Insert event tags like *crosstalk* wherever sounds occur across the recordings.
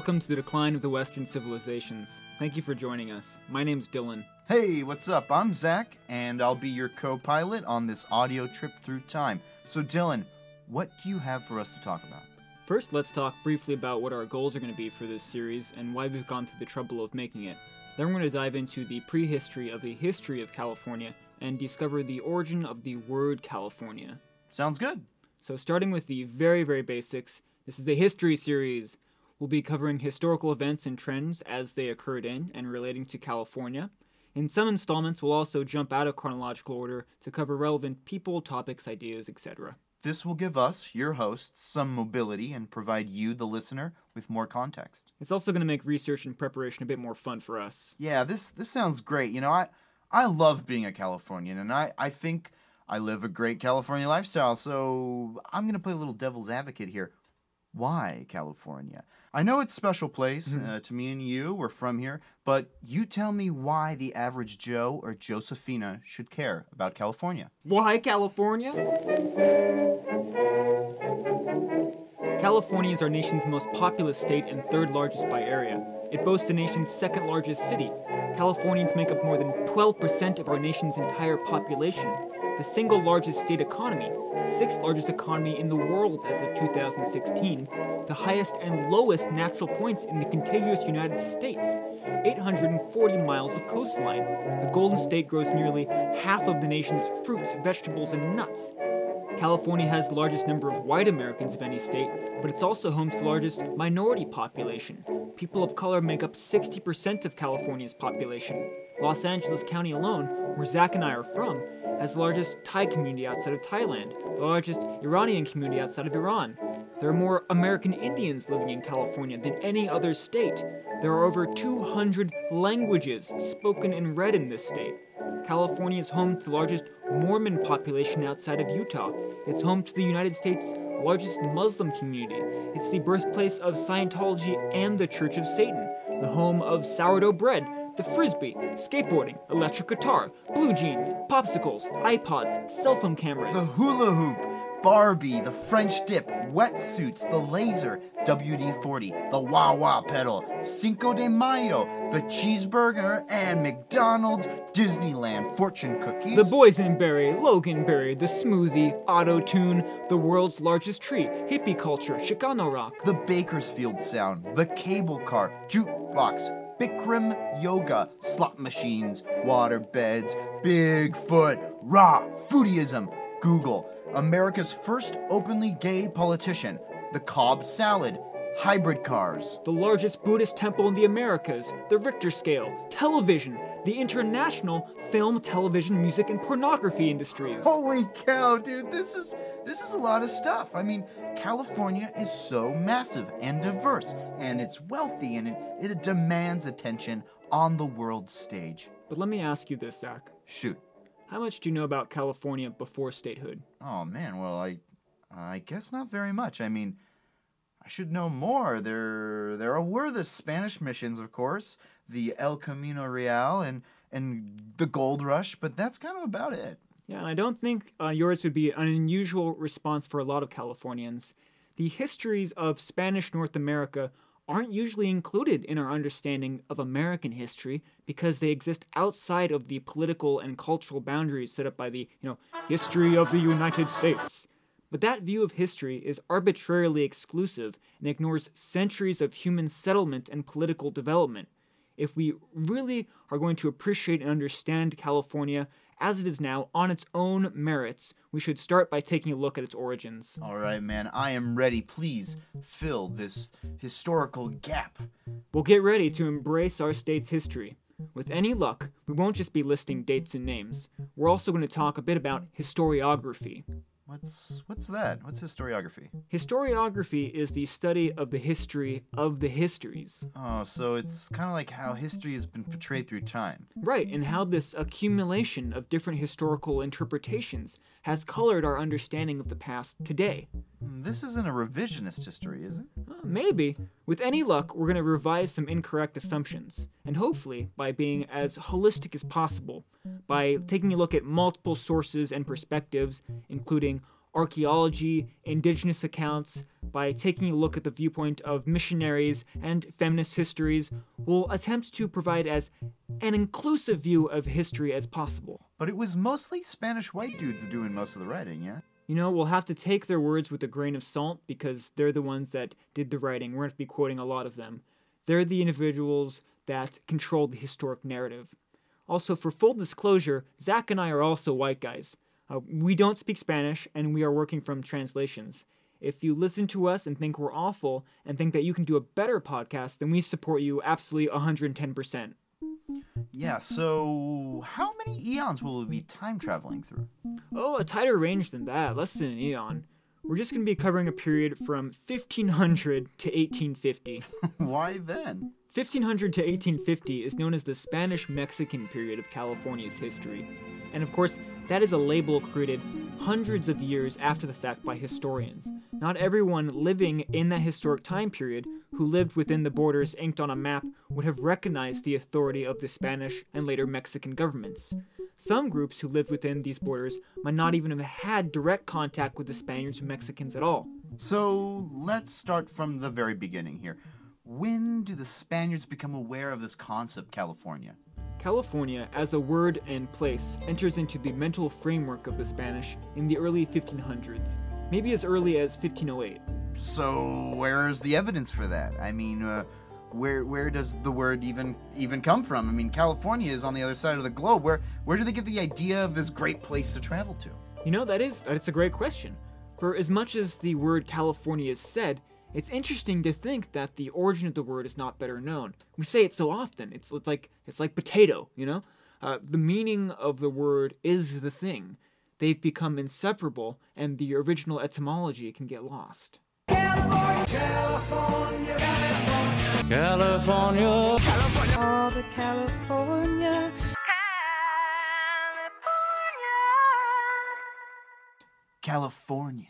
welcome to the decline of the Western civilizations. Thank you for joining us. My name's Dylan. Hey, what's up? I'm Zach, and I'll be your co pilot on this audio trip through time. So, Dylan, what do you have for us to talk about? First, let's talk briefly about what our goals are going to be for this series and why we've gone through the trouble of making it. Then we're going to dive into the prehistory of the history of California and discover the origin of the word California. Sounds good. So, starting with the very, very basics, this is a history series. We'll be covering historical events and trends as they occurred in and relating to California. In some installments, we'll also jump out of chronological order to cover relevant people, topics, ideas, etc. This will give us, your hosts, some mobility and provide you, the listener, with more context. It's also going to make research and preparation a bit more fun for us. Yeah, this this sounds great. You know, I I love being a Californian, and I I think I live a great California lifestyle. So I'm gonna play a little devil's advocate here. Why California? I know it's a special place uh, to me and you. We're from here, but you tell me why the average Joe or Josephina should care about California. Why California? California is our nation's most populous state and third largest by area. It boasts the nation's second largest city. Californians make up more than 12% of our nation's entire population. The single largest state economy, sixth largest economy in the world as of 2016, the highest and lowest natural points in the contiguous United States, 840 miles of coastline. The Golden State grows nearly half of the nation's fruits, vegetables, and nuts. California has the largest number of white Americans of any state, but it's also home to the largest minority population. People of color make up 60% of California's population. Los Angeles County alone, where Zach and I are from, has the largest Thai community outside of Thailand, the largest Iranian community outside of Iran. There are more American Indians living in California than any other state. There are over 200 languages spoken and read in this state. California is home to the largest Mormon population outside of Utah. It's home to the United States' largest Muslim community. It's the birthplace of Scientology and the Church of Satan, the home of sourdough bread, the frisbee, skateboarding, electric guitar, blue jeans, popsicles, iPods, cell phone cameras. The hula hoop, Barbie, the French dip, wetsuits, the laser, WD 40, the wah wah pedal, Cinco de Mayo, the cheeseburger, and McDonald's, Disneyland, fortune cookies. The boysenberry, Loganberry, the smoothie, auto tune, the world's largest tree, hippie culture, Chicano rock. the Bakersfield sound, the cable car, jukebox, Bikram yoga, slot machines, water beds, Bigfoot, raw, foodieism, Google, America's first openly gay politician, the Cobb salad, hybrid cars. the largest Buddhist temple in the Americas, the Richter scale, television, the international film, television, music, and pornography industries. Holy cow, dude, this is this is a lot of stuff. I mean, California is so massive and diverse, and it's wealthy and it, it demands attention on the world stage. But let me ask you this, Zach. Shoot. How much do you know about California before statehood? Oh man, well I I guess not very much. I mean, I should know more. There there were the Spanish missions, of course, the El Camino Real and and the gold rush, but that's kind of about it. Yeah, and I don't think uh, yours would be an unusual response for a lot of Californians. The histories of Spanish North America aren't usually included in our understanding of American history because they exist outside of the political and cultural boundaries set up by the, you know, history of the United States. But that view of history is arbitrarily exclusive and ignores centuries of human settlement and political development. If we really are going to appreciate and understand California as it is now on its own merits, we should start by taking a look at its origins. All right, man, I am ready. Please fill this historical gap. We'll get ready to embrace our state's history. With any luck, we won't just be listing dates and names. We're also going to talk a bit about historiography. What's what's that? What's historiography? Historiography is the study of the history of the histories. Oh, so it's kind of like how history has been portrayed through time. Right, and how this accumulation of different historical interpretations has colored our understanding of the past today. Hmm, This isn't a revisionist history, is it? Uh, maybe. With any luck, we're going to revise some incorrect assumptions, and hopefully, by being as holistic as possible, by taking a look at multiple sources and perspectives, including archaeology, indigenous accounts, by taking a look at the viewpoint of missionaries and feminist histories, we'll attempt to provide as an inclusive view of history as possible. But it was mostly Spanish white dudes doing most of the writing, yeah? You know, we'll have to take their words with a grain of salt because they're the ones that did the writing. We're going to be quoting a lot of them. They're the individuals that control the historic narrative. Also, for full disclosure, Zach and I are also white guys. Uh, we don't speak Spanish, and we are working from translations. If you listen to us and think we're awful and think that you can do a better podcast, then we support you absolutely 110%. Yeah, so how many eons will we be time traveling through? Oh, a tighter range than that, less than an eon. We're just going to be covering a period from 1500 to 1850. *laughs* Why then? 1500 to 1850 is known as the Spanish Mexican period of California's history. And of course, that is a label created hundreds of years after the fact by historians. Not everyone living in that historic time period who lived within the borders inked on a map would have recognized the authority of the Spanish and later Mexican governments. Some groups who lived within these borders might not even have had direct contact with the Spaniards and Mexicans at all. So let's start from the very beginning here. When do the Spaniards become aware of this concept, California? California, as a word and place, enters into the mental framework of the Spanish in the early 1500s, maybe as early as 1508. So where is the evidence for that? I mean, uh, where where does the word even even come from? I mean, California is on the other side of the globe. Where where do they get the idea of this great place to travel to? You know, that is that's a great question. For as much as the word California is said, it's interesting to think that the origin of the word is not better known. We say it so often. It's, it's like it's like potato, you know. Uh, the meaning of the word is the thing. They've become inseparable, and the original etymology can get lost. California. California all the California California California. California.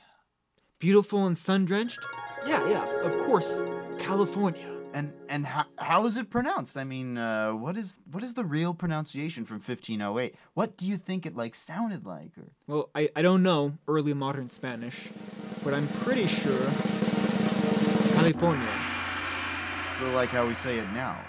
Beautiful and sun drenched? Yeah, yeah, of course, California. And and how, how is it pronounced? I mean, uh, what is what is the real pronunciation from 1508? What do you think it like sounded like? Or Well, I, I don't know early modern Spanish, but I'm pretty sure California. so like how we say it now?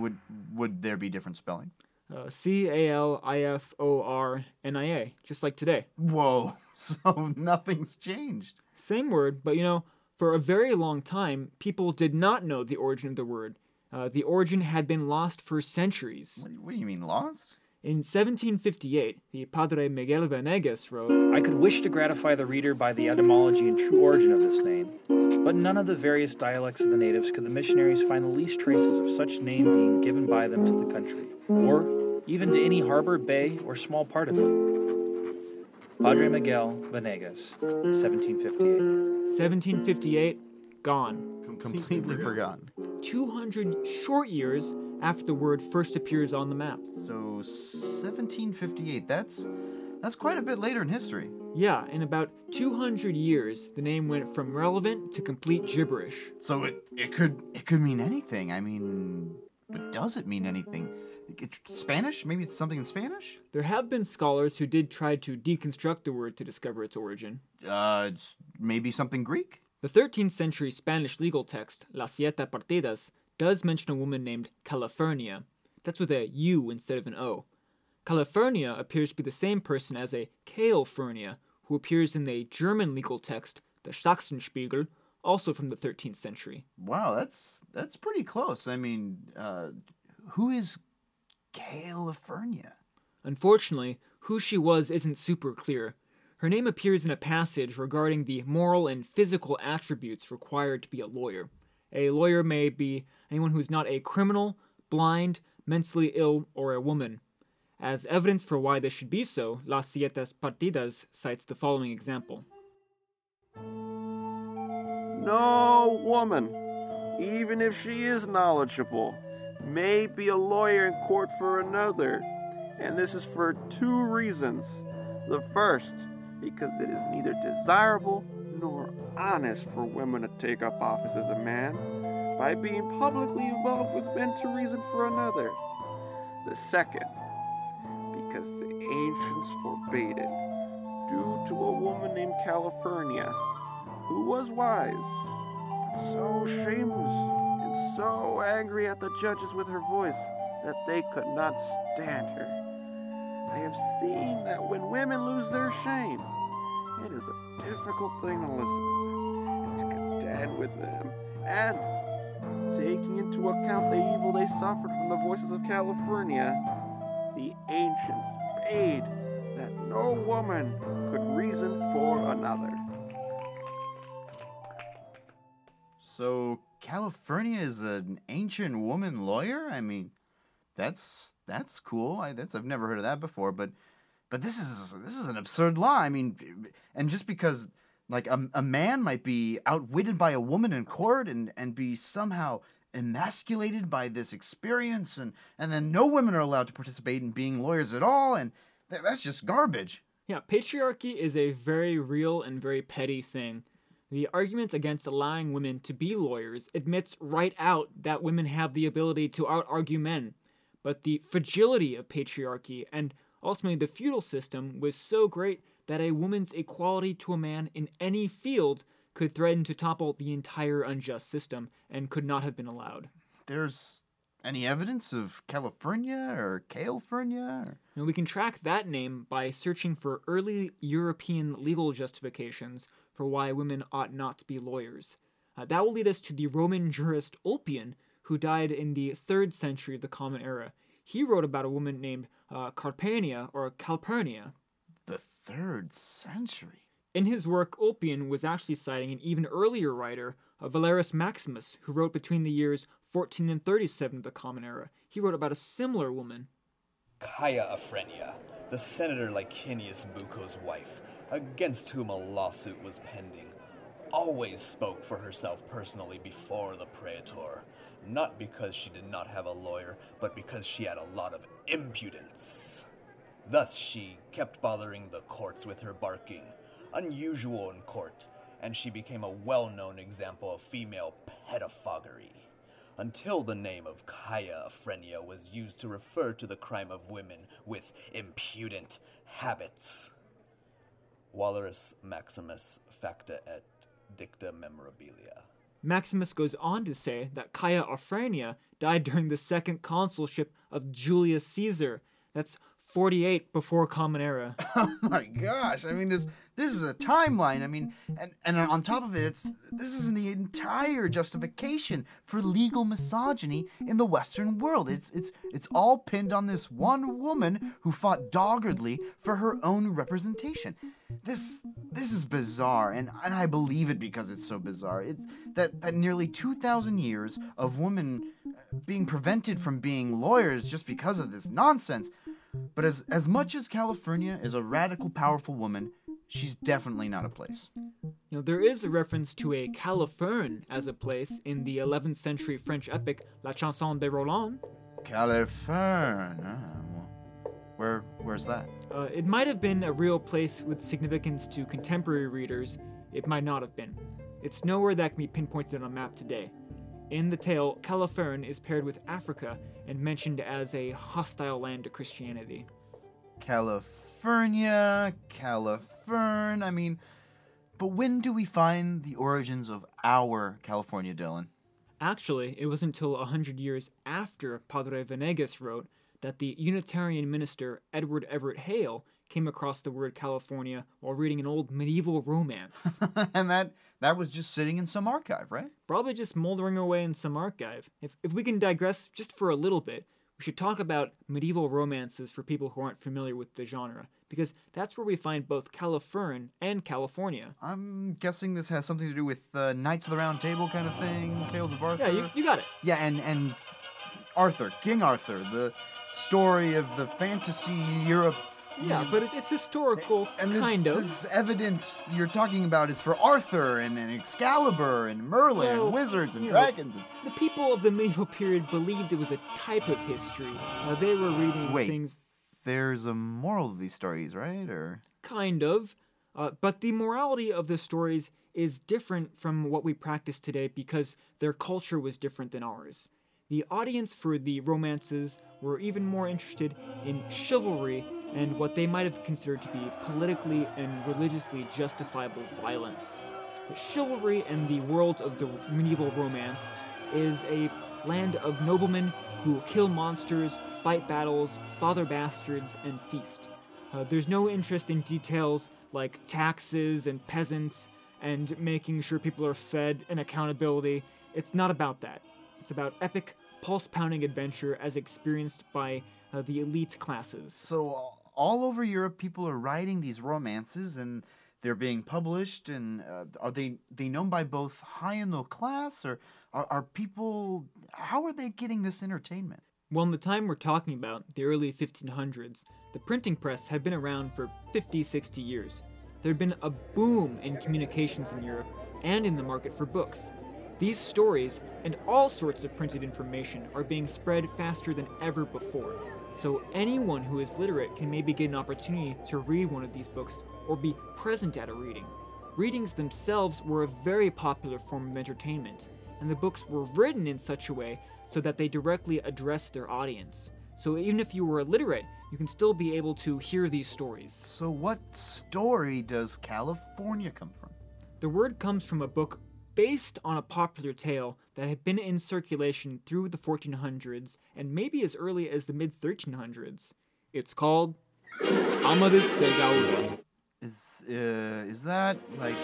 Would would there be different spelling? Uh, C A L I F O R N I A, just like today. Whoa! *laughs* So nothing's changed. Same word, but you know, for a very long time, people did not know the origin of the word. Uh, the origin had been lost for centuries. What, do you- what do you mean lost? In 1758, the Padre Miguel Venegas wrote, I could wish to gratify the reader by the etymology and true origin of this name, but none of the various dialects of the natives could the missionaries find the least traces of such name being given by them to the country, or even to any harbor, bay, or small part of it. Padre Miguel Venegas, 1758. 1758, gone. Completely forgotten. 200 short years after the word first appears on the map. So 1758. That's that's quite a bit later in history. Yeah, in about 200 years, the name went from relevant to complete gibberish. So it it could it could mean anything. I mean, but does it mean anything? It's Spanish? Maybe it's something in Spanish? There have been scholars who did try to deconstruct the word to discover its origin. Uh, it's maybe something Greek. The 13th century Spanish legal text, Las Siete Partidas, does mention a woman named Califurnia. That's with a U instead of an O. Califurnia appears to be the same person as a Kaelfurnia, who appears in the German legal text, the Sachsenspiegel, also from the 13th century. Wow, that's that's pretty close. I mean, uh, who is California? Unfortunately, who she was isn't super clear. Her name appears in a passage regarding the moral and physical attributes required to be a lawyer. A lawyer may be anyone who's not a criminal, blind, mentally ill, or a woman. As evidence for why this should be so, Las Siete Partidas cites the following example. No woman, even if she is knowledgeable, may be a lawyer in court for another. And this is for two reasons. The first, because it is neither desirable nor honest for women to take up office as a man by being publicly involved with men to reason for another. The second, because the ancients forbade it due to a woman named California, who was wise, but so shameless so angry at the judges with her voice that they could not stand her. I have seen that when women lose their shame, it is a difficult thing to listen and to contend with them. And taking into account the evil they suffered from the voices of California, the ancients bade that no woman could reason for another. So California is an ancient woman lawyer? I mean, that's that's cool. I that's I've never heard of that before, but but this is this is an absurd law. I mean, and just because like a, a man might be outwitted by a woman in court and and be somehow emasculated by this experience and and then no women are allowed to participate in being lawyers at all and th- that's just garbage. Yeah, patriarchy is a very real and very petty thing. The argument against allowing women to be lawyers admits right out that women have the ability to out argue men. But the fragility of patriarchy and ultimately the feudal system was so great that a woman's equality to a man in any field could threaten to topple the entire unjust system and could not have been allowed. There's any evidence of California or California? Or... We can track that name by searching for early European legal justifications for why women ought not to be lawyers. Uh, that will lead us to the Roman jurist Ulpian, who died in the 3rd century of the Common Era. He wrote about a woman named uh, Carpania or Calpurnia. The 3rd century? In his work, Ulpian was actually citing an even earlier writer, uh, Valerius Maximus, who wrote between the years 14 and 37 of the Common Era. He wrote about a similar woman. Caia Afrenia, the Senator Licinius Bucco's wife, against whom a lawsuit was pending, always spoke for herself personally before the praetor, not because she did not have a lawyer, but because she had a lot of impudence. Thus she kept bothering the courts with her barking, unusual in court, and she became a well-known example of female pettifoggery until the name of Caia Afrenia was used to refer to the crime of women with impudent habits. Valerius Maximus facta et dicta memorabilia. Maximus goes on to say that Caia Afrania died during the second consulship of Julius Caesar. That's 48 before Common Era. *laughs* Oh my gosh! I mean, this this is a timeline. I mean, and and on top of it, it's this is the entire justification for legal misogyny in the Western world. It's it's it's all pinned on this one woman who fought doggedly for her own representation. This this is bizarre, and and I believe it because it's so bizarre. It's that that nearly two thousand years of women uh, being prevented from being lawyers just because of this nonsense. But as as much as California is a radical, powerful woman, she's definitely not a place. You know, there is a reference to a Califerne as a place in the 11th century French epic La Chanson de Roland. California. Ah, where where's that? Uh, it might have been a real place with significance to contemporary readers. It might not have been. It's nowhere that can be pinpointed on a map today. In the tale, Califerne is paired with Africa and mentioned as a hostile land to Christianity. California, Califerne. I mean, but when do we find the origins of our California, Dylan? Actually, it was until a hundred years after Padre Venegas wrote that the Unitarian minister Edward Everett Hale came across the word California while reading an old medieval romance. *laughs* and that that was just sitting in some archive, right? Probably just moldering away in some archive. If, if we can digress just for a little bit, we should talk about medieval romances for people who aren't familiar with the genre, because that's where we find both Califerne and California. I'm guessing this has something to do with uh, Knights of the Round Table kind of thing, Tales of Arthur. Yeah, you, you got it. Yeah, and and Arthur, King Arthur, the story of the fantasy Europe. Yeah, but it, it's historical, and this, kind of. this evidence you're talking about is for Arthur and, and Excalibur and Merlin Well, and wizards and you know, dragons. And... The people of the medieval period believed it was a type of history. Uh, they were reading Wait. things There's a moral to these stories, right? Or kind of. Uh, but the morality of the stories is different from what we practice today because their culture was different than ours. The audience for the romances were even more interested in chivalry and what they might have considered to be politically and religiously justifiable violence. The chivalry and the world of the medieval romance is a land of noblemen who kill monsters, fight battles, father bastards, and feast. Uh, there's no interest in details like taxes and peasants and making sure people are fed and accountability. It's not about that. It's about epic, pulse pounding adventure as experienced by uh, the elite classes. So all over Europe, people are writing these romances, and they're being published. And uh, are they they known by both high and low class, or are, are people? How are they getting this entertainment? Well, in the time we're talking about, the early 1500s, the printing press had been around for 50, 60 years. There had been a boom in communications in Europe and in the market for books. These stories and all sorts of printed information are being spread faster than ever before. So anyone who is literate can maybe get an opportunity to read one of these books or be present at a reading. Readings themselves were a very popular form of entertainment, and the books were written in such a way so that they directly addressed their audience. So even if you were illiterate, you can still be able to hear these stories. So what story does California come from? The word comes from a book based on a popular tale that had been in circulation through the 1400s and maybe as early as the mid 1300s. It's called Amadis de Gaula. Is uh, is that like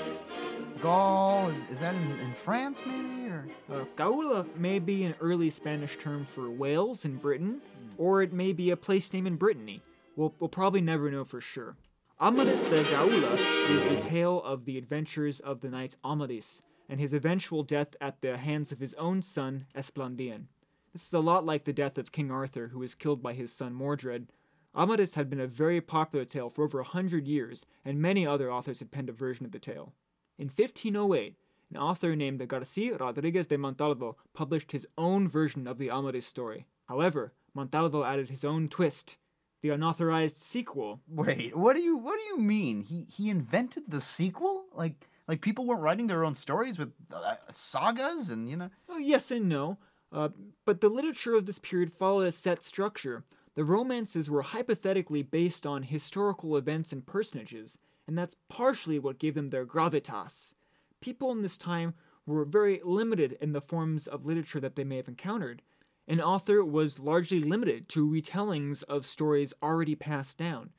Gaul? Is, is that in, in France maybe or? Uh, Gaula may be an early Spanish term for Wales in Britain, or it may be a place name in Brittany. We'll, we'll probably never know for sure. Amadis de Gaula is the tale of the adventures of the knight Amadis and his eventual death at the hands of his own son Esplandian. This is a lot like the death of King Arthur, who was killed by his son Mordred. Amadis had been a very popular tale for over a hundred years, and many other authors had penned a version of the tale. In 1508, an author named Garcia Rodriguez de Montalvo published his own version of the Amadis story. However, Montalvo added his own twist, the unauthorized sequel. Wait, what do you what do you mean? He he invented the sequel? Like like people weren't writing their own stories with uh, sagas and you know. Oh, yes and no. Uh, but the literature of this period followed a set structure. The romances were hypothetically based on historical events and personages, and that's partially what gave them their gravitas. People in this time were very limited in the forms of literature that they may have encountered. An author was largely limited to retellings of stories already passed down.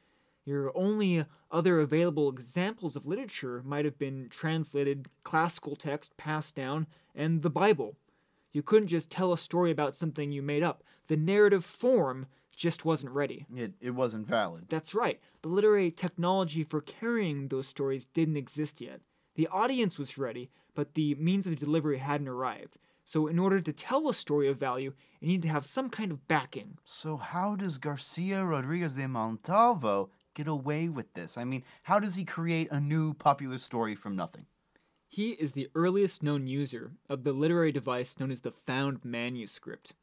Your only other available examples of literature might have been translated classical text passed down and the Bible. You couldn't just tell a story about something you made up. The narrative form just wasn't ready. It it wasn't valid. That's right. The literary technology for carrying those stories didn't exist yet. The audience was ready, but the means of delivery hadn't arrived. So, in order to tell a story of value, you need to have some kind of backing. So how does Garcia Rodriguez de Montalvo get away with this? I mean, how does he create a new popular story from nothing? He is the earliest known user of the literary device known as the found manuscript.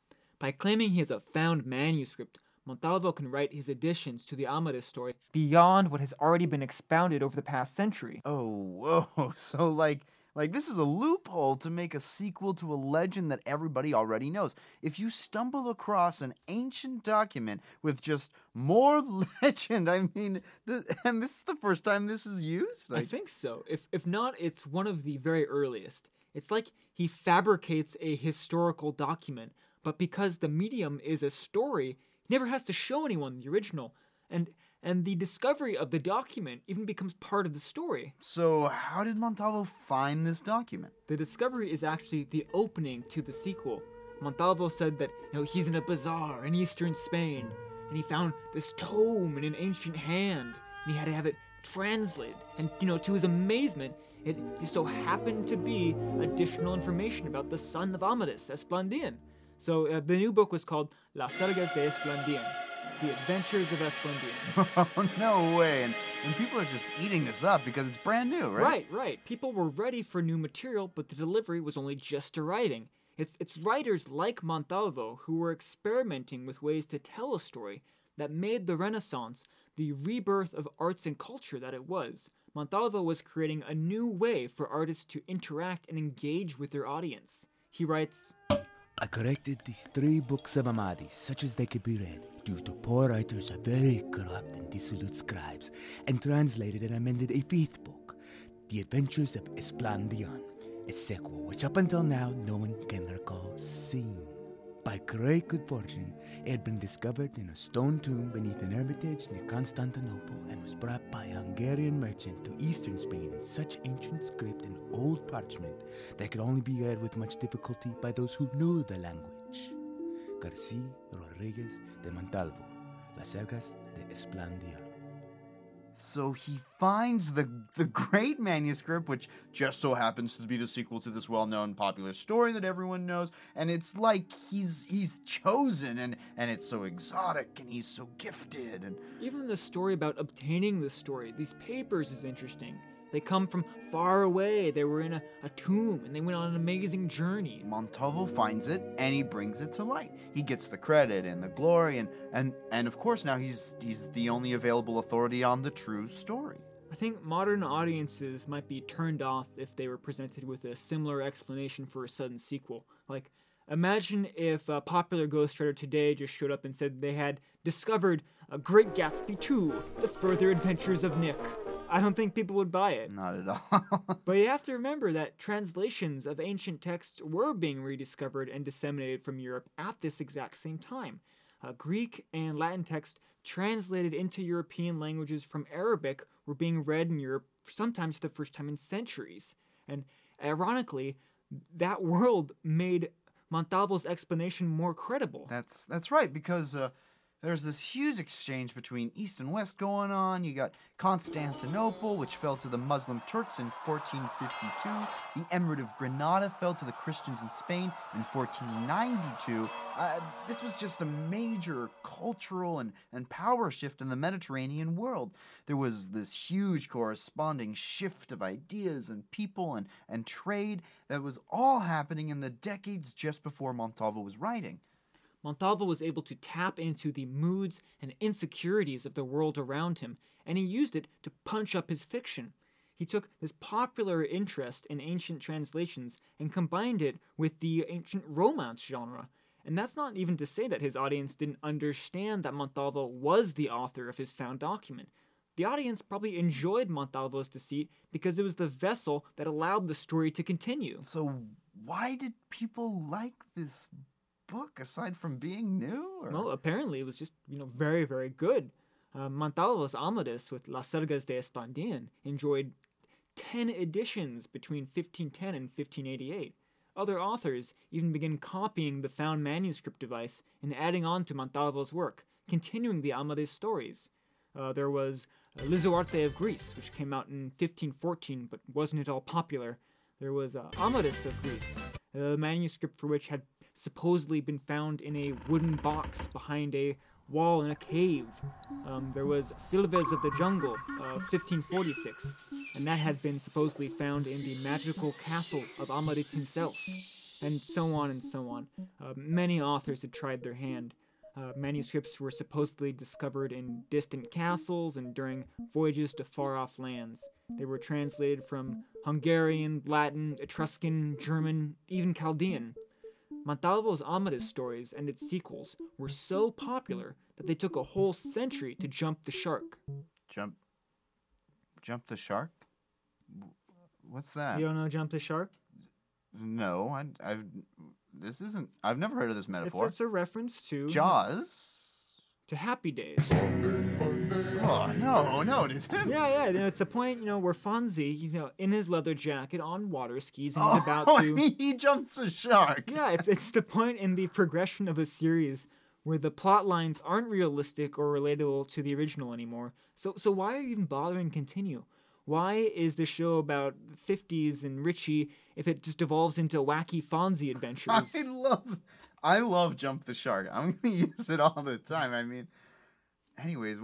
By claiming he has a found manuscript, Montalvo can write his additions to the Amadis story beyond what has already been expounded over the past century. Oh, *laughs* whoa. So like like this is a loophole to make a sequel to a legend that everybody already knows. If you stumble across an ancient document with just more *laughs* legend, I mean, this, *laughs* and this is the first time this is used. I think so. If if not, it's one of the very earliest. It's like he fabricates a historical document, but because the medium is a story, he never has to show anyone the original. And and the discovery of the document even becomes part of the story. so how did Montalvo find this document? The discovery is actually the opening to the sequel. Montalvo said that you know he's in a bazaar in eastern Spain, and he found this tome in an ancient hand, and he had to have it translated. And you know, to his amazement, it just so happened to be additional information about the son of Amadis, Esplandian. So uh, the new book was called Las Sergas de Esplandian, The Adventures of Esplandian. *laughs* oh no way! And, and people are just eating this up because it's brand new, right? Right, right. People were ready for new material, but the delivery was only just arriving. It's, it's writers like Montalvo who were experimenting with ways to tell a story that made the Renaissance the rebirth of arts and culture that it was. Montalvo was creating a new way for artists to interact and engage with their audience. He writes, I corrected these three books of Amadis, such as they could be read, due to poor writers are very corrupt and dissolute scribes, and translated and amended a fifth book, The Adventures of Esplandian, a sequel which up until now no one can recall seeing. By great good fortune, it had been discovered in a stone tomb beneath an hermitage near Constantinople and was brought by a Hungarian merchant to eastern Spain in such ancient script and old parchment that could only be read with much difficulty by those who knew the language. Garcia Rodriguez de Montalvo, Las Sergas de Esplandian. So he finds the the great manuscript, which just so happens to be the sequel to this well-known popular story that everyone knows, and it's like he's he's chosen, and and it's so exotic, and he's so gifted, and Even the story about obtaining the story, these papers, is interesting. They come from far away. They were in a, a tomb and they went on an amazing journey. Montalvo finds it and he brings it to light. He gets the credit and the glory, and and and of course now he's he's the only available authority on the true story. I think modern audiences might be turned off if they were presented with a similar explanation for a sudden sequel. Like, imagine if a popular ghostwriter today just showed up and said they had discovered a Great Gatsby 2, The Further Adventures of Nick. I don't think people would buy it. Not at all. *laughs* But you have to remember that translations of ancient texts were being rediscovered and disseminated from Europe at this exact same time. Uh, Greek and Latin texts translated into European languages from Arabic were being read in Europe sometimes for the first time in centuries. And ironically, that world made Montalvo's explanation more credible. That's that's right because uh, there's this huge exchange between East and West going on. You got Constantinople, which fell to the Muslim Turks in 1452. The Emirate of Granada fell to the Christians in Spain in 1492. Uh, this was just a major cultural and, and power shift in the Mediterranean world. There was this huge corresponding shift of ideas and people and, and trade that was all happening in the decades just before Montalvo was writing. Montalvo was able to tap into the moods and insecurities of the world around him, and he used it to punch up his fiction. He took this popular interest in ancient translations and combined it with the ancient romance genre. And that's not even to say that his audience didn't understand that Montalvo was the author of his found document. The audience probably enjoyed Montalvo's deceit because it was the vessel that allowed the story to continue. So why did people like this book aside from being new? Or? Well, apparently it was just, you know, very, very good. Uh, Montalvo's Amadis with Las Sergas de Esplandian enjoyed 10 editions between 1510 and 1588. Other authors even began copying the found manuscript device and adding on to Montalvo's work, continuing the Amadis stories. Uh, there was uh, Lisuarte of Greece, which came out in 1514 but wasn't at all popular. There was uh, Amadis of Greece, the manuscript for which had supposedly been found in a wooden box behind a wall in a cave. Um, there was Silves of the Jungle, uh, 1546, and that had been supposedly found in the magical castle of Amadis himself, and so on and so on. Uh, many authors had tried their hand. Uh, manuscripts were supposedly discovered in distant castles and during voyages to far off lands. They were translated from Hungarian, Latin, Etruscan, German, even Chaldean. Montalvo's Amadis stories and its sequels were so popular that they took a whole century to jump the shark. Jump, jump the shark. What's that? You don't know Jump the Shark? No, I, I've. This isn't. I've never heard of this It's, metaphor. it's a reference to Jaws. to Happy Days. Oh no, no, it isn't. Yeah, yeah. you know, It's the point, you know, where Fonzie, he's you know in his leather jacket on water skis and he's about Oh, *laughs* to. he jumps a shark. Yeah, it's it's the point in the progression of a series where the plot lines aren't realistic or relatable to the original anymore. So so why are you even bothering continue? Why is the show about the 50s and Richie if it just evolves into wacky Fonzie *laughs* adventures? I love, I love jump the shark. I'm gonna *laughs* use it all the time. I mean, anyways,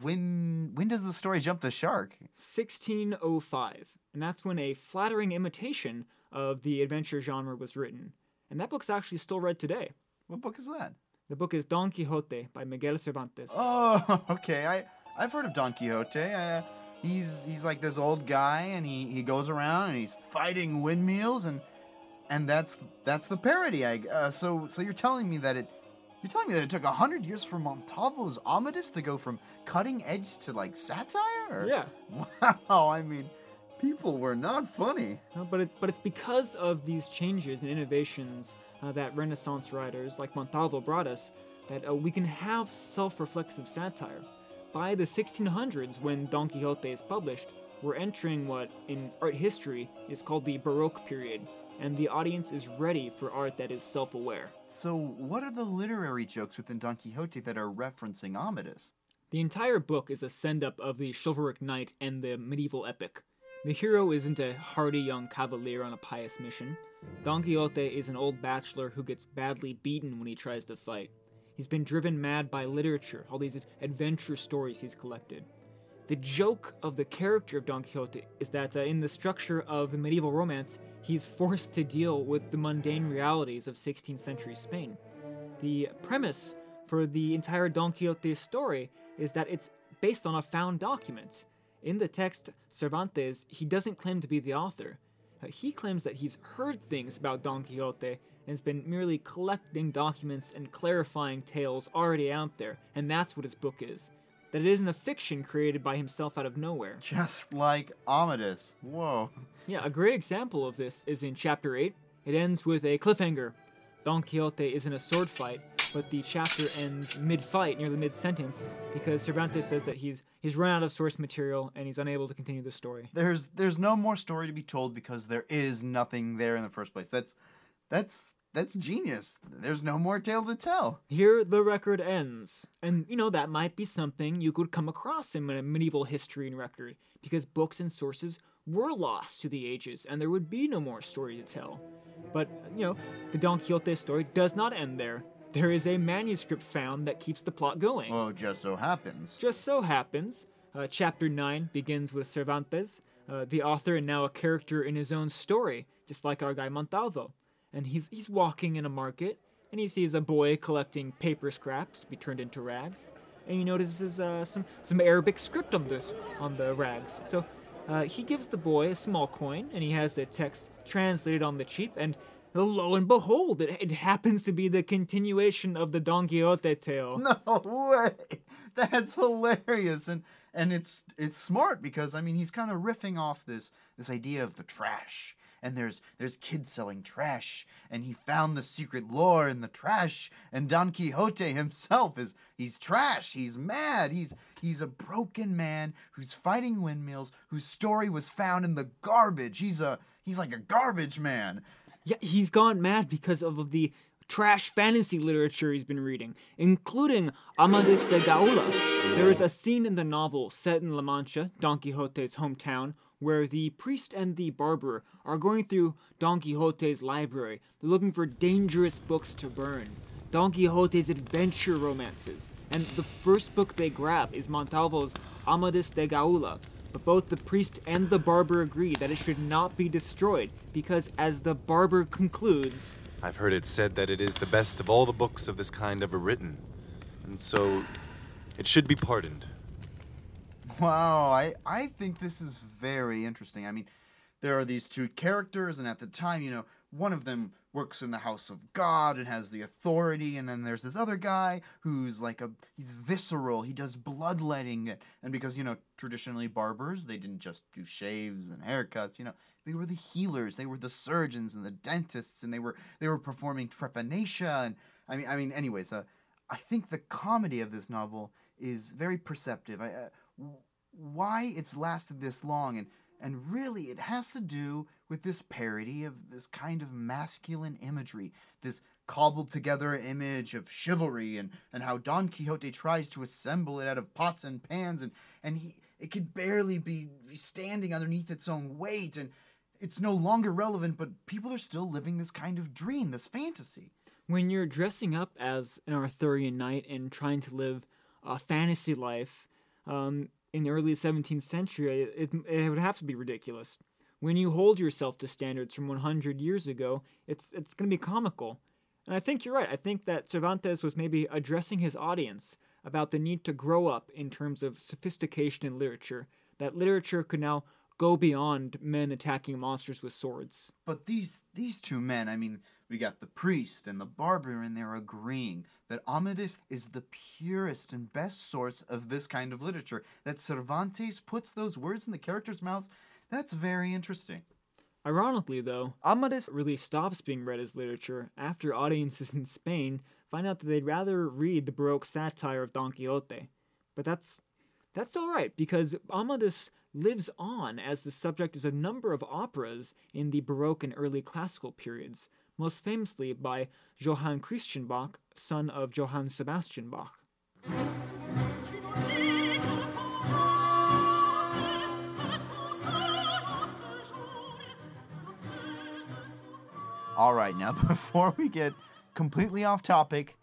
when when does the story jump the shark? 1605, and that's when a flattering imitation of the adventure genre was written. And that book's actually still read today. What book is that? The book is Don Quixote by Miguel Cervantes. Oh, *laughs* okay. I I've heard of Don Quixote. Uh, he's he's like this old guy, and he he goes around and he's fighting windmills, and and that's that's the parody. I uh, so so you're telling me that it you're telling me that it took hundred years for Montalvo's Amadis to go from cutting edge to like satire? Yeah. Wow. I mean, people were not funny. Uh, but it, but it's because of these changes and innovations uh, that Renaissance writers like Montalvo brought us that uh, we can have self-reflexive satire. By the 1600s, when Don Quixote is published, we're entering what in art history is called the Baroque period, and the audience is ready for art that is self-aware. So, what are the literary jokes within Don Quixote that are referencing Amadis? The entire book is a send-up of the chivalric knight and the medieval epic. The hero isn't a hardy young cavalier on a pious mission. Don Quixote is an old bachelor who gets badly beaten when he tries to fight. He's been driven mad by literature, all these adventure stories he's collected. The joke of the character of Don Quixote is that uh, in the structure of the medieval romance, he's forced to deal with the mundane realities of 16th century Spain. The premise for the entire Don Quixote story is that it's based on a found document. In the text, Cervantes, he doesn't claim to be the author. Uh, he claims that he's heard things about Don Quixote and has been merely collecting documents and clarifying tales already out there, and that's what his book is. That it isn't a fiction created by himself out of nowhere. Just like Amadis. Whoa. Yeah, a great example of this is in chapter 8. It ends with a cliffhanger. Don Quixote is in a sword fight, but the chapter ends mid-fight, near the mid-sentence, because Cervantes says that he's he's run out of source material and he's unable to continue the story. There's there's no more story to be told because there is nothing there in the first place. That's that's that's genius. There's no more tale to tell. Here the record ends. And, you know, that might be something you could come across in a medieval history and record, because books and sources were lost to the ages, and there would be no more story to tell. But, you know, the Don Quixote story does not end there. There is a manuscript found that keeps the plot going. Oh, just so happens. Just so happens, uh, chapter 9 begins with Cervantes, uh, the author and now a character in his own story, just like our guy Montalvo and he's he's walking in a market and he sees a boy collecting paper scraps to be turned into rags and he notices uh, some some Arabic script on this on the rags so uh, he gives the boy a small coin and he has the text translated on the cheap and lo and behold it, it happens to be the continuation of the Don Quixote tale. *laughs* No way. That's hilarious. And and it's it's smart because I mean he's kind of riffing off this this idea of the trash. And there's there's kids selling trash. And he found the secret lore in the trash. And Don Quixote himself is he's trash. He's mad. He's he's a broken man who's fighting windmills whose story was found in the garbage. He's a he's like a garbage man yeah he's gone mad because of the trash fantasy literature he's been reading, including Amadis de Gaula. There is a scene in the novel set in La Mancha, Don Quixote's hometown, where the priest and the barber are going through Don Quixote's library. They're looking for dangerous books to burn, Don Quixote's adventure romances. And the first book they grab is Montalvo's Amadis de Gaula. But both the priest and the barber agree that it should not be destroyed because, as the barber concludes, I've heard it said that it is the best of all the books of this kind ever written, and so it should be pardoned. Wow, I, I think this is very interesting. I mean, there are these two characters, and at the time, you know, one of them works in the house of God and has the authority, and then there's this other guy who's like a he's visceral. He does bloodletting, and because you know traditionally barbers they didn't just do shaves and haircuts. You know, they were the healers, they were the surgeons and the dentists, and they were they were performing trepanation. And I mean, I mean, anyways, uh, I think the comedy of this novel is very perceptive. I, uh, why it's lasted this long and and really it has to do with this parody of this kind of masculine imagery this cobbled together image of chivalry and and how Don Quixote tries to assemble it out of pots and pans and and he it could barely be, standing underneath its own weight and it's no longer relevant but people are still living this kind of dream this fantasy when you're dressing up as an Arthurian knight and trying to live a fantasy life, um, in the early 17th century, it, it would have to be ridiculous. When you hold yourself to standards from 100 years ago, it's it's going to be comical. And I think you're right. I think that Cervantes was maybe addressing his audience about the need to grow up in terms of sophistication in literature. That literature could now go beyond men attacking monsters with swords. But these these two men, I mean, we got the priest and the barber, and they're agreeing that Amadis is the purest and best source of this kind of literature. That Cervantes puts those words in the characters' mouths. That's very interesting. Ironically, though, Amadis really stops being read as literature after audiences in Spain find out that they'd rather read the Baroque satire of Don Quixote. But that's that's all right because Amadis lives on as the subject of a number of operas in the Baroque and early classical periods, most famously by Johann Christian Bach, son of Johann Sebastian Bach. All right, now *laughs* before we get completely off topic,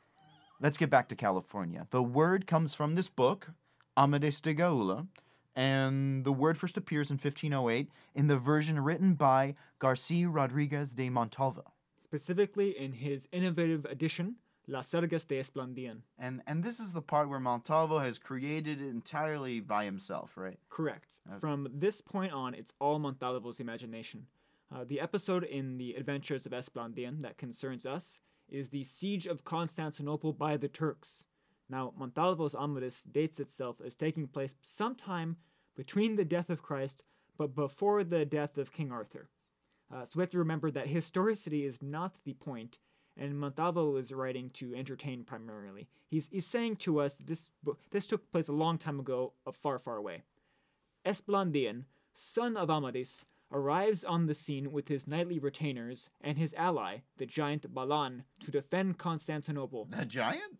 let's get back to California. The word comes from this book, Amadis de Gaula, and the word first appears in 1508 in the version written by Garcia Rodriguez de Montalvo. Specifically in his innovative edition, Las Sergas de Esplandian. And and this is the part where Montalvo has created it entirely by himself, right? Correct. Okay. From this point on, it's all Montalvo's imagination. Uh, the episode in the Adventures of Esplandian that concerns us is the Siege of Constantinople by the Turks. Now, Montalvo's Amadis dates itself as taking place sometime between the death of Christ but before the death of King Arthur. Uh, so we have to remember that historicity is not the point, and Montalvo is writing to entertain primarily. He's, he's saying to us that this, bo- this took place a long time ago, far, far away. Esplandian, son of Amadis, arrives on the scene with his knightly retainers and his ally, the giant Balan, to defend Constantinople. A giant?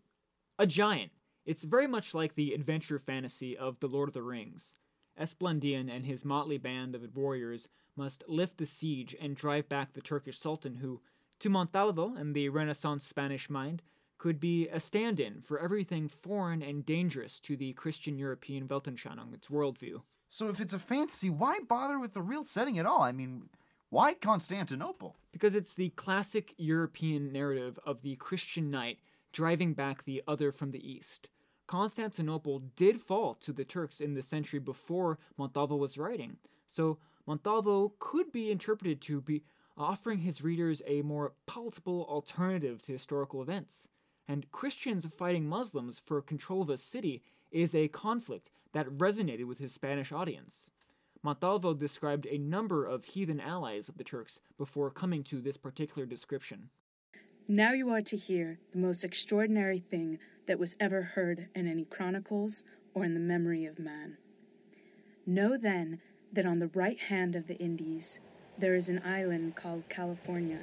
A giant. It's very much like the adventure fantasy of The Lord of the Rings. Esplandian and his motley band of warriors must lift the siege and drive back the Turkish Sultan, who, to Montalvo and the Renaissance Spanish mind, could be a stand in for everything foreign and dangerous to the Christian European Weltanschauung, its worldview. So if it's a fantasy, why bother with the real setting at all? I mean, why Constantinople? Because it's the classic European narrative of the Christian knight driving back the other from the east. Constantinople did fall to the Turks in the century before Montalvo was writing, so Montalvo could be interpreted to be offering his readers a more palatable alternative to historical events. And Christians fighting Muslims for control of a city is a conflict that resonated with his Spanish audience. Montalvo described a number of heathen allies of the Turks before coming to this particular description. Now you are to hear the most extraordinary thing that was ever heard in any chronicles or in the memory of man. Know then that on the right hand of the Indies there is an island called California,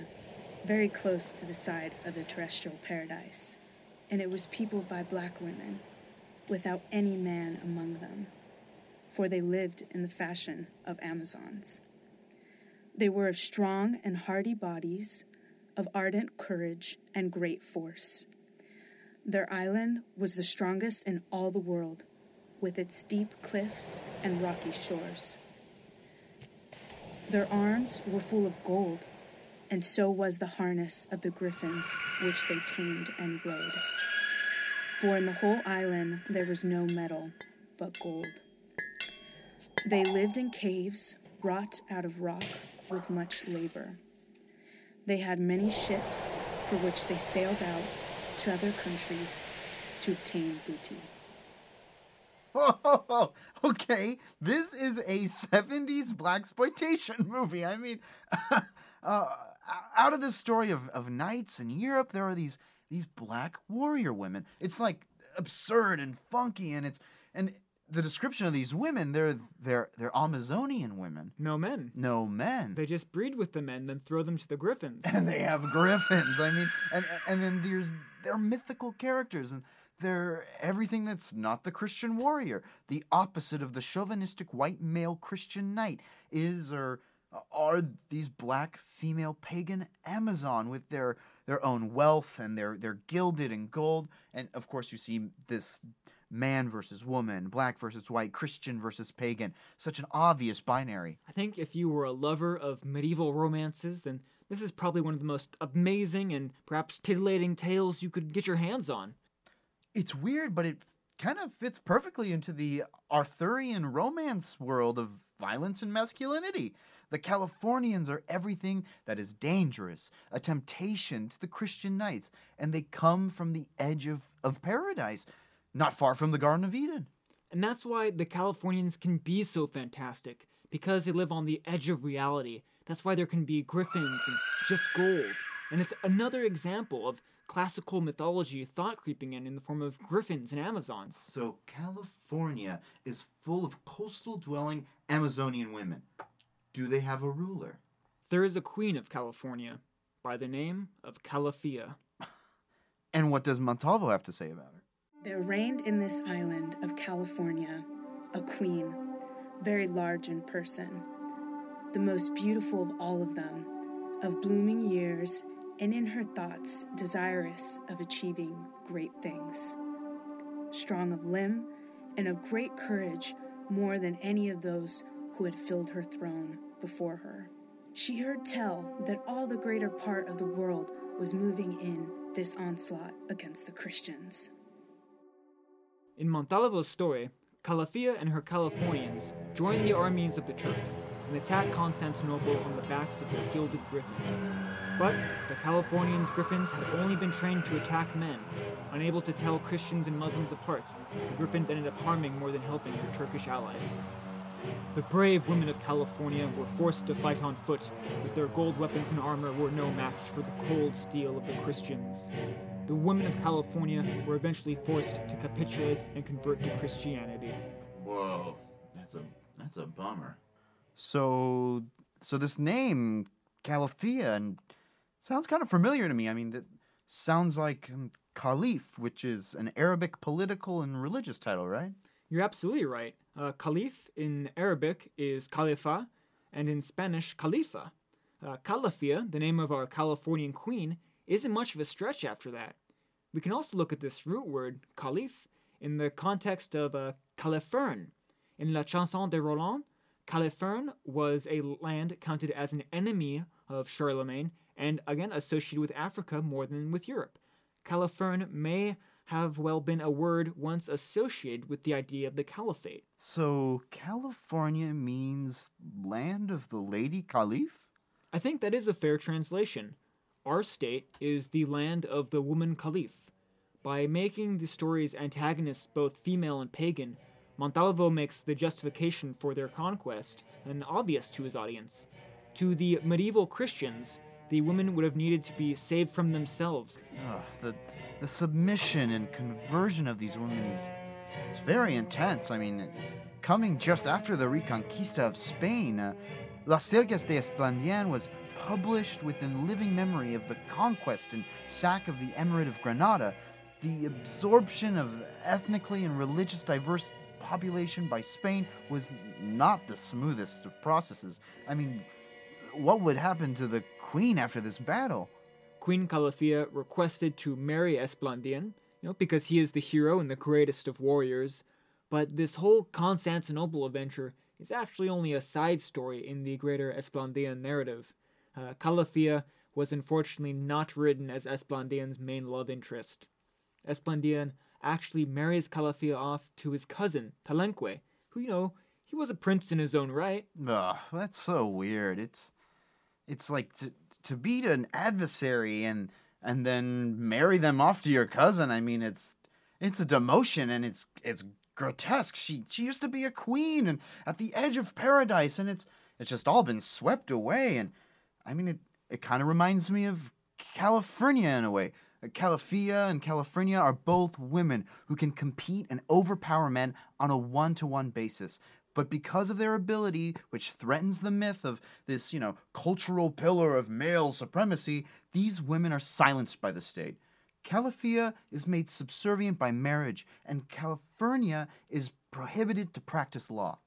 very close to the side of the terrestrial paradise, and it was peopled by black women, without any man among them, for they lived in the fashion of Amazons. They were of strong and hardy bodies, of ardent courage and great force. Their island was the strongest in all the world, with its steep cliffs and rocky shores. Their arms were full of gold, and so was the harness of the griffins which they tamed and rode. For in the whole island there was no metal but gold. They lived in caves wrought out of rock with much labor. They had many ships for which they sailed out to other countries to obtain booty. *laughs* Oh, okay. This is a 70s black exploitation *laughs* movie. I mean, *laughs* uh, out of this story of, of knights in Europe, there are these these black warrior women. It's like absurd and funky, and it's and the description of these women, they're they're they're Amazonian women. No men. No men. They just breed with the men, then throw them to the griffins. *laughs* and they have griffins. I mean, and and then there's they're mythical characters, and they're everything that's not the Christian warrior. The opposite of the chauvinistic white male Christian knight is or are these black female pagan Amazon with their their own wealth and they're they're gilded in gold, and of course you see this man versus woman, black versus white, Christian versus pagan. Such an obvious binary. I think if you were a lover of medieval romances, then this is probably one of the most amazing and perhaps titillating tales you could get your hands on. It's weird, but it kind of fits perfectly into the Arthurian romance world of violence and masculinity. The Californians are everything that is dangerous, a temptation to the Christian knights, and they come from the edge of, of paradise, not far from the Garden of Eden. And that's why the Californians can be so fantastic, because they live on the edge of reality. That's why there can be griffins and just gold. And it's another example of classical mythology thought creeping in in the form of griffins and Amazons. So, California is full of coastal dwelling Amazonian women. Do they have a ruler? There is a queen of California by the name of Calafia. And what does Montalvo have to say about her? There reigned in this island of California a queen, very large in person, the most beautiful of all of them, of blooming years, and in her thoughts desirous of achieving great things. Strong of limb and of great courage more than any of those had filled her throne before her. She heard tell that all the greater part of the world was moving in this onslaught against the Christians. In Montalvo's story, Calafia and her Californians join the armies of the Turks and attack Constantinople on the backs of their gilded griffins. But the Californians' griffins had only been trained to attack men. Unable to tell Christians and Muslims apart, the griffins ended up harming more than helping their Turkish allies. The brave women of California were forced to fight on foot, but their gold weapons and armor were no match for the cold steel of the Christians. The women of California were eventually forced to capitulate and convert to Christianity. Whoa, that's a that's a bummer. So, so this name Calafia and sounds kind of familiar to me. I mean, that sounds like um, Caliph, which is an Arabic political and religious title, right? You're absolutely right. Uh, Caliph in Arabic is Khalifa, and in Spanish, Khalifa. Uh, Calafia, the name of our Californian queen, isn't much of a stretch after that. We can also look at this root word, Caliph, in the context of uh, Califerne. In La Chanson de Roland, Califerne was a land counted as an enemy of Charlemagne and again associated with Africa more than with Europe. Califerne may have well been a word once associated with the idea of the caliphate. So, California means land of the Lady Caliph? I think that is a fair translation. Our state is the land of the woman caliph. By making the story's antagonists both female and pagan, Montalvo makes the justification for their conquest an obvious to his audience. To the medieval Christians, the women would have needed to be saved from themselves. Ugh, the the submission and conversion of these women is it's very intense. I mean, coming just after the Reconquista of Spain, uh, Las Sergas de Esplandian was published within living memory of the conquest and sack of the Emirate of Granada, the absorption of ethnically and religious diverse population by Spain was not the smoothest of processes. I mean, what would happen to the queen after this battle? Queen Calafia requested to marry Esplandian, you know, because he is the hero and the greatest of warriors. But this whole Constantinople adventure is actually only a side story in the greater Esplandian narrative. Uh, Calafia was unfortunately not written as Esplandian's main love interest. Esplandian actually marries Calafia off to his cousin, Talanque, who, you know, he was a prince in his own right. Ugh, that's so weird. It's it's like to, to beat an adversary and and then marry them off to your cousin. I mean, it's it's a demotion and it's it's grotesque. She she used to be a queen and at the edge of paradise, and it's it's just all been swept away. And I mean, it it kind of reminds me of California in a way. Calafia and California are both women who can compete and overpower men on a one to one basis. But because of their ability, which threatens the myth of this, you know, cultural pillar of male supremacy, these women are silenced by the state. Calafia is made subservient by marriage, and California is prohibited to practice law.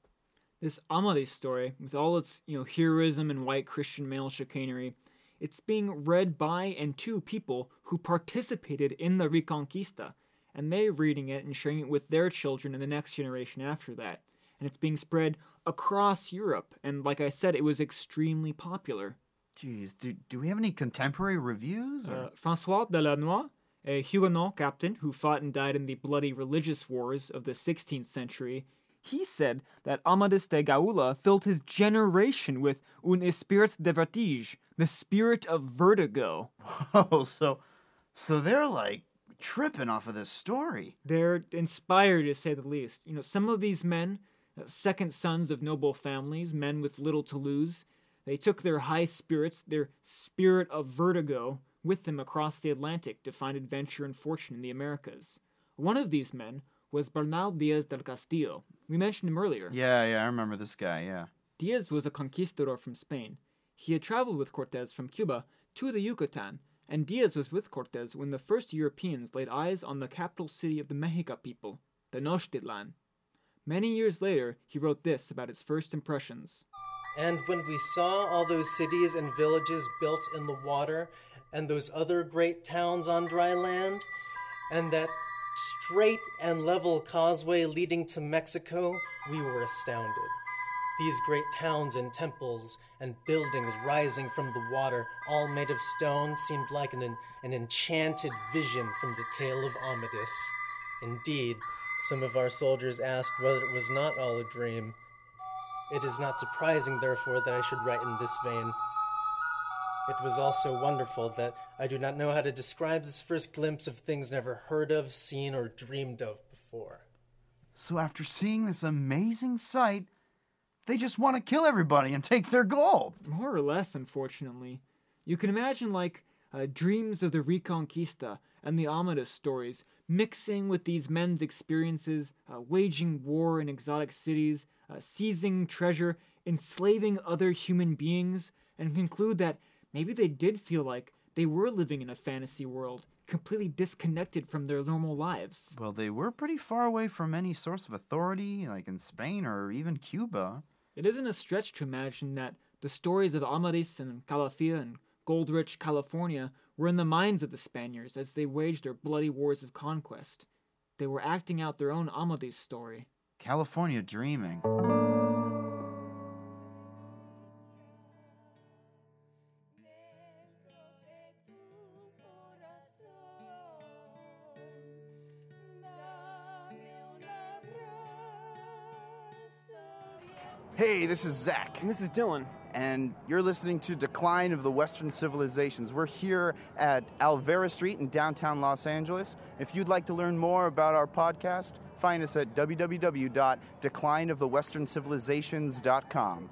This Amadis story, with all its, you know, heroism and white Christian male chicanery, it's being read by and to people who participated in the Reconquista, and they're reading it and sharing it with their children and the next generation after that. And it's being spread across Europe, and like I said, it was extremely popular. Jeez, do, do we have any contemporary reviews? Or? Uh, Francois de La Noue, a Huguenot captain who fought and died in the bloody religious wars of the 16th century, He said that Amadis de Gaula filled his generation with un esprit de vertige, the spirit of vertigo. Oh, so so they're like tripping off of this story. They're inspired, to say the least. You know, some of these men, second sons of noble families, men with little to lose, they took their high spirits, their spirit of vertigo, with them across the Atlantic to find adventure and fortune in the Americas. One of these men was Bernal Diaz del Castillo. We mentioned him earlier. Yeah, yeah, I remember this guy, yeah. Diaz was a conquistador from Spain. He had traveled with Cortes from Cuba to the Yucatan, and Diaz was with Cortes when the first Europeans laid eyes on the capital city of the Mexica people, Tenochtitlan. Many years later, he wrote this about his first impressions. And when we saw all those cities and villages built in the water, and those other great towns on dry land, and that straight and level causeway leading to Mexico, we were astounded. These great towns and temples and buildings rising from the water, all made of stone, seemed like an, an enchanted vision from the tale of Amadis. Indeed, some of our soldiers asked whether it was not all a dream. It is not surprising, therefore, that I should write in this vein. It was also wonderful that I do not know how to describe this first glimpse of things never heard of, seen, or dreamed of before. So after seeing this amazing sight, they just want to kill everybody and take their gold. More or less, unfortunately. You can imagine, like, uh, dreams of the Reconquista and the Amadis stories mixing with these men's experiences, uh, waging war in exotic cities, uh, seizing treasure, enslaving other human beings, and conclude that maybe they did feel like they were living in a fantasy world, completely disconnected from their normal lives. Well, they were pretty far away from any source of authority, like in Spain or even Cuba. It isn't a stretch to imagine that the stories of Amadis and Calafia and gold rich California were in the minds of the Spaniards as they waged their bloody wars of conquest. They were acting out their own Amadis story. California dreaming. This is Zack. And this is Dylan. And you're listening to Decline of the Western Civilizations. We're here at Olvera Street in downtown Los Angeles. If you'd like to learn more about our podcast, find us at www.declineofthewesterncivilizations.com.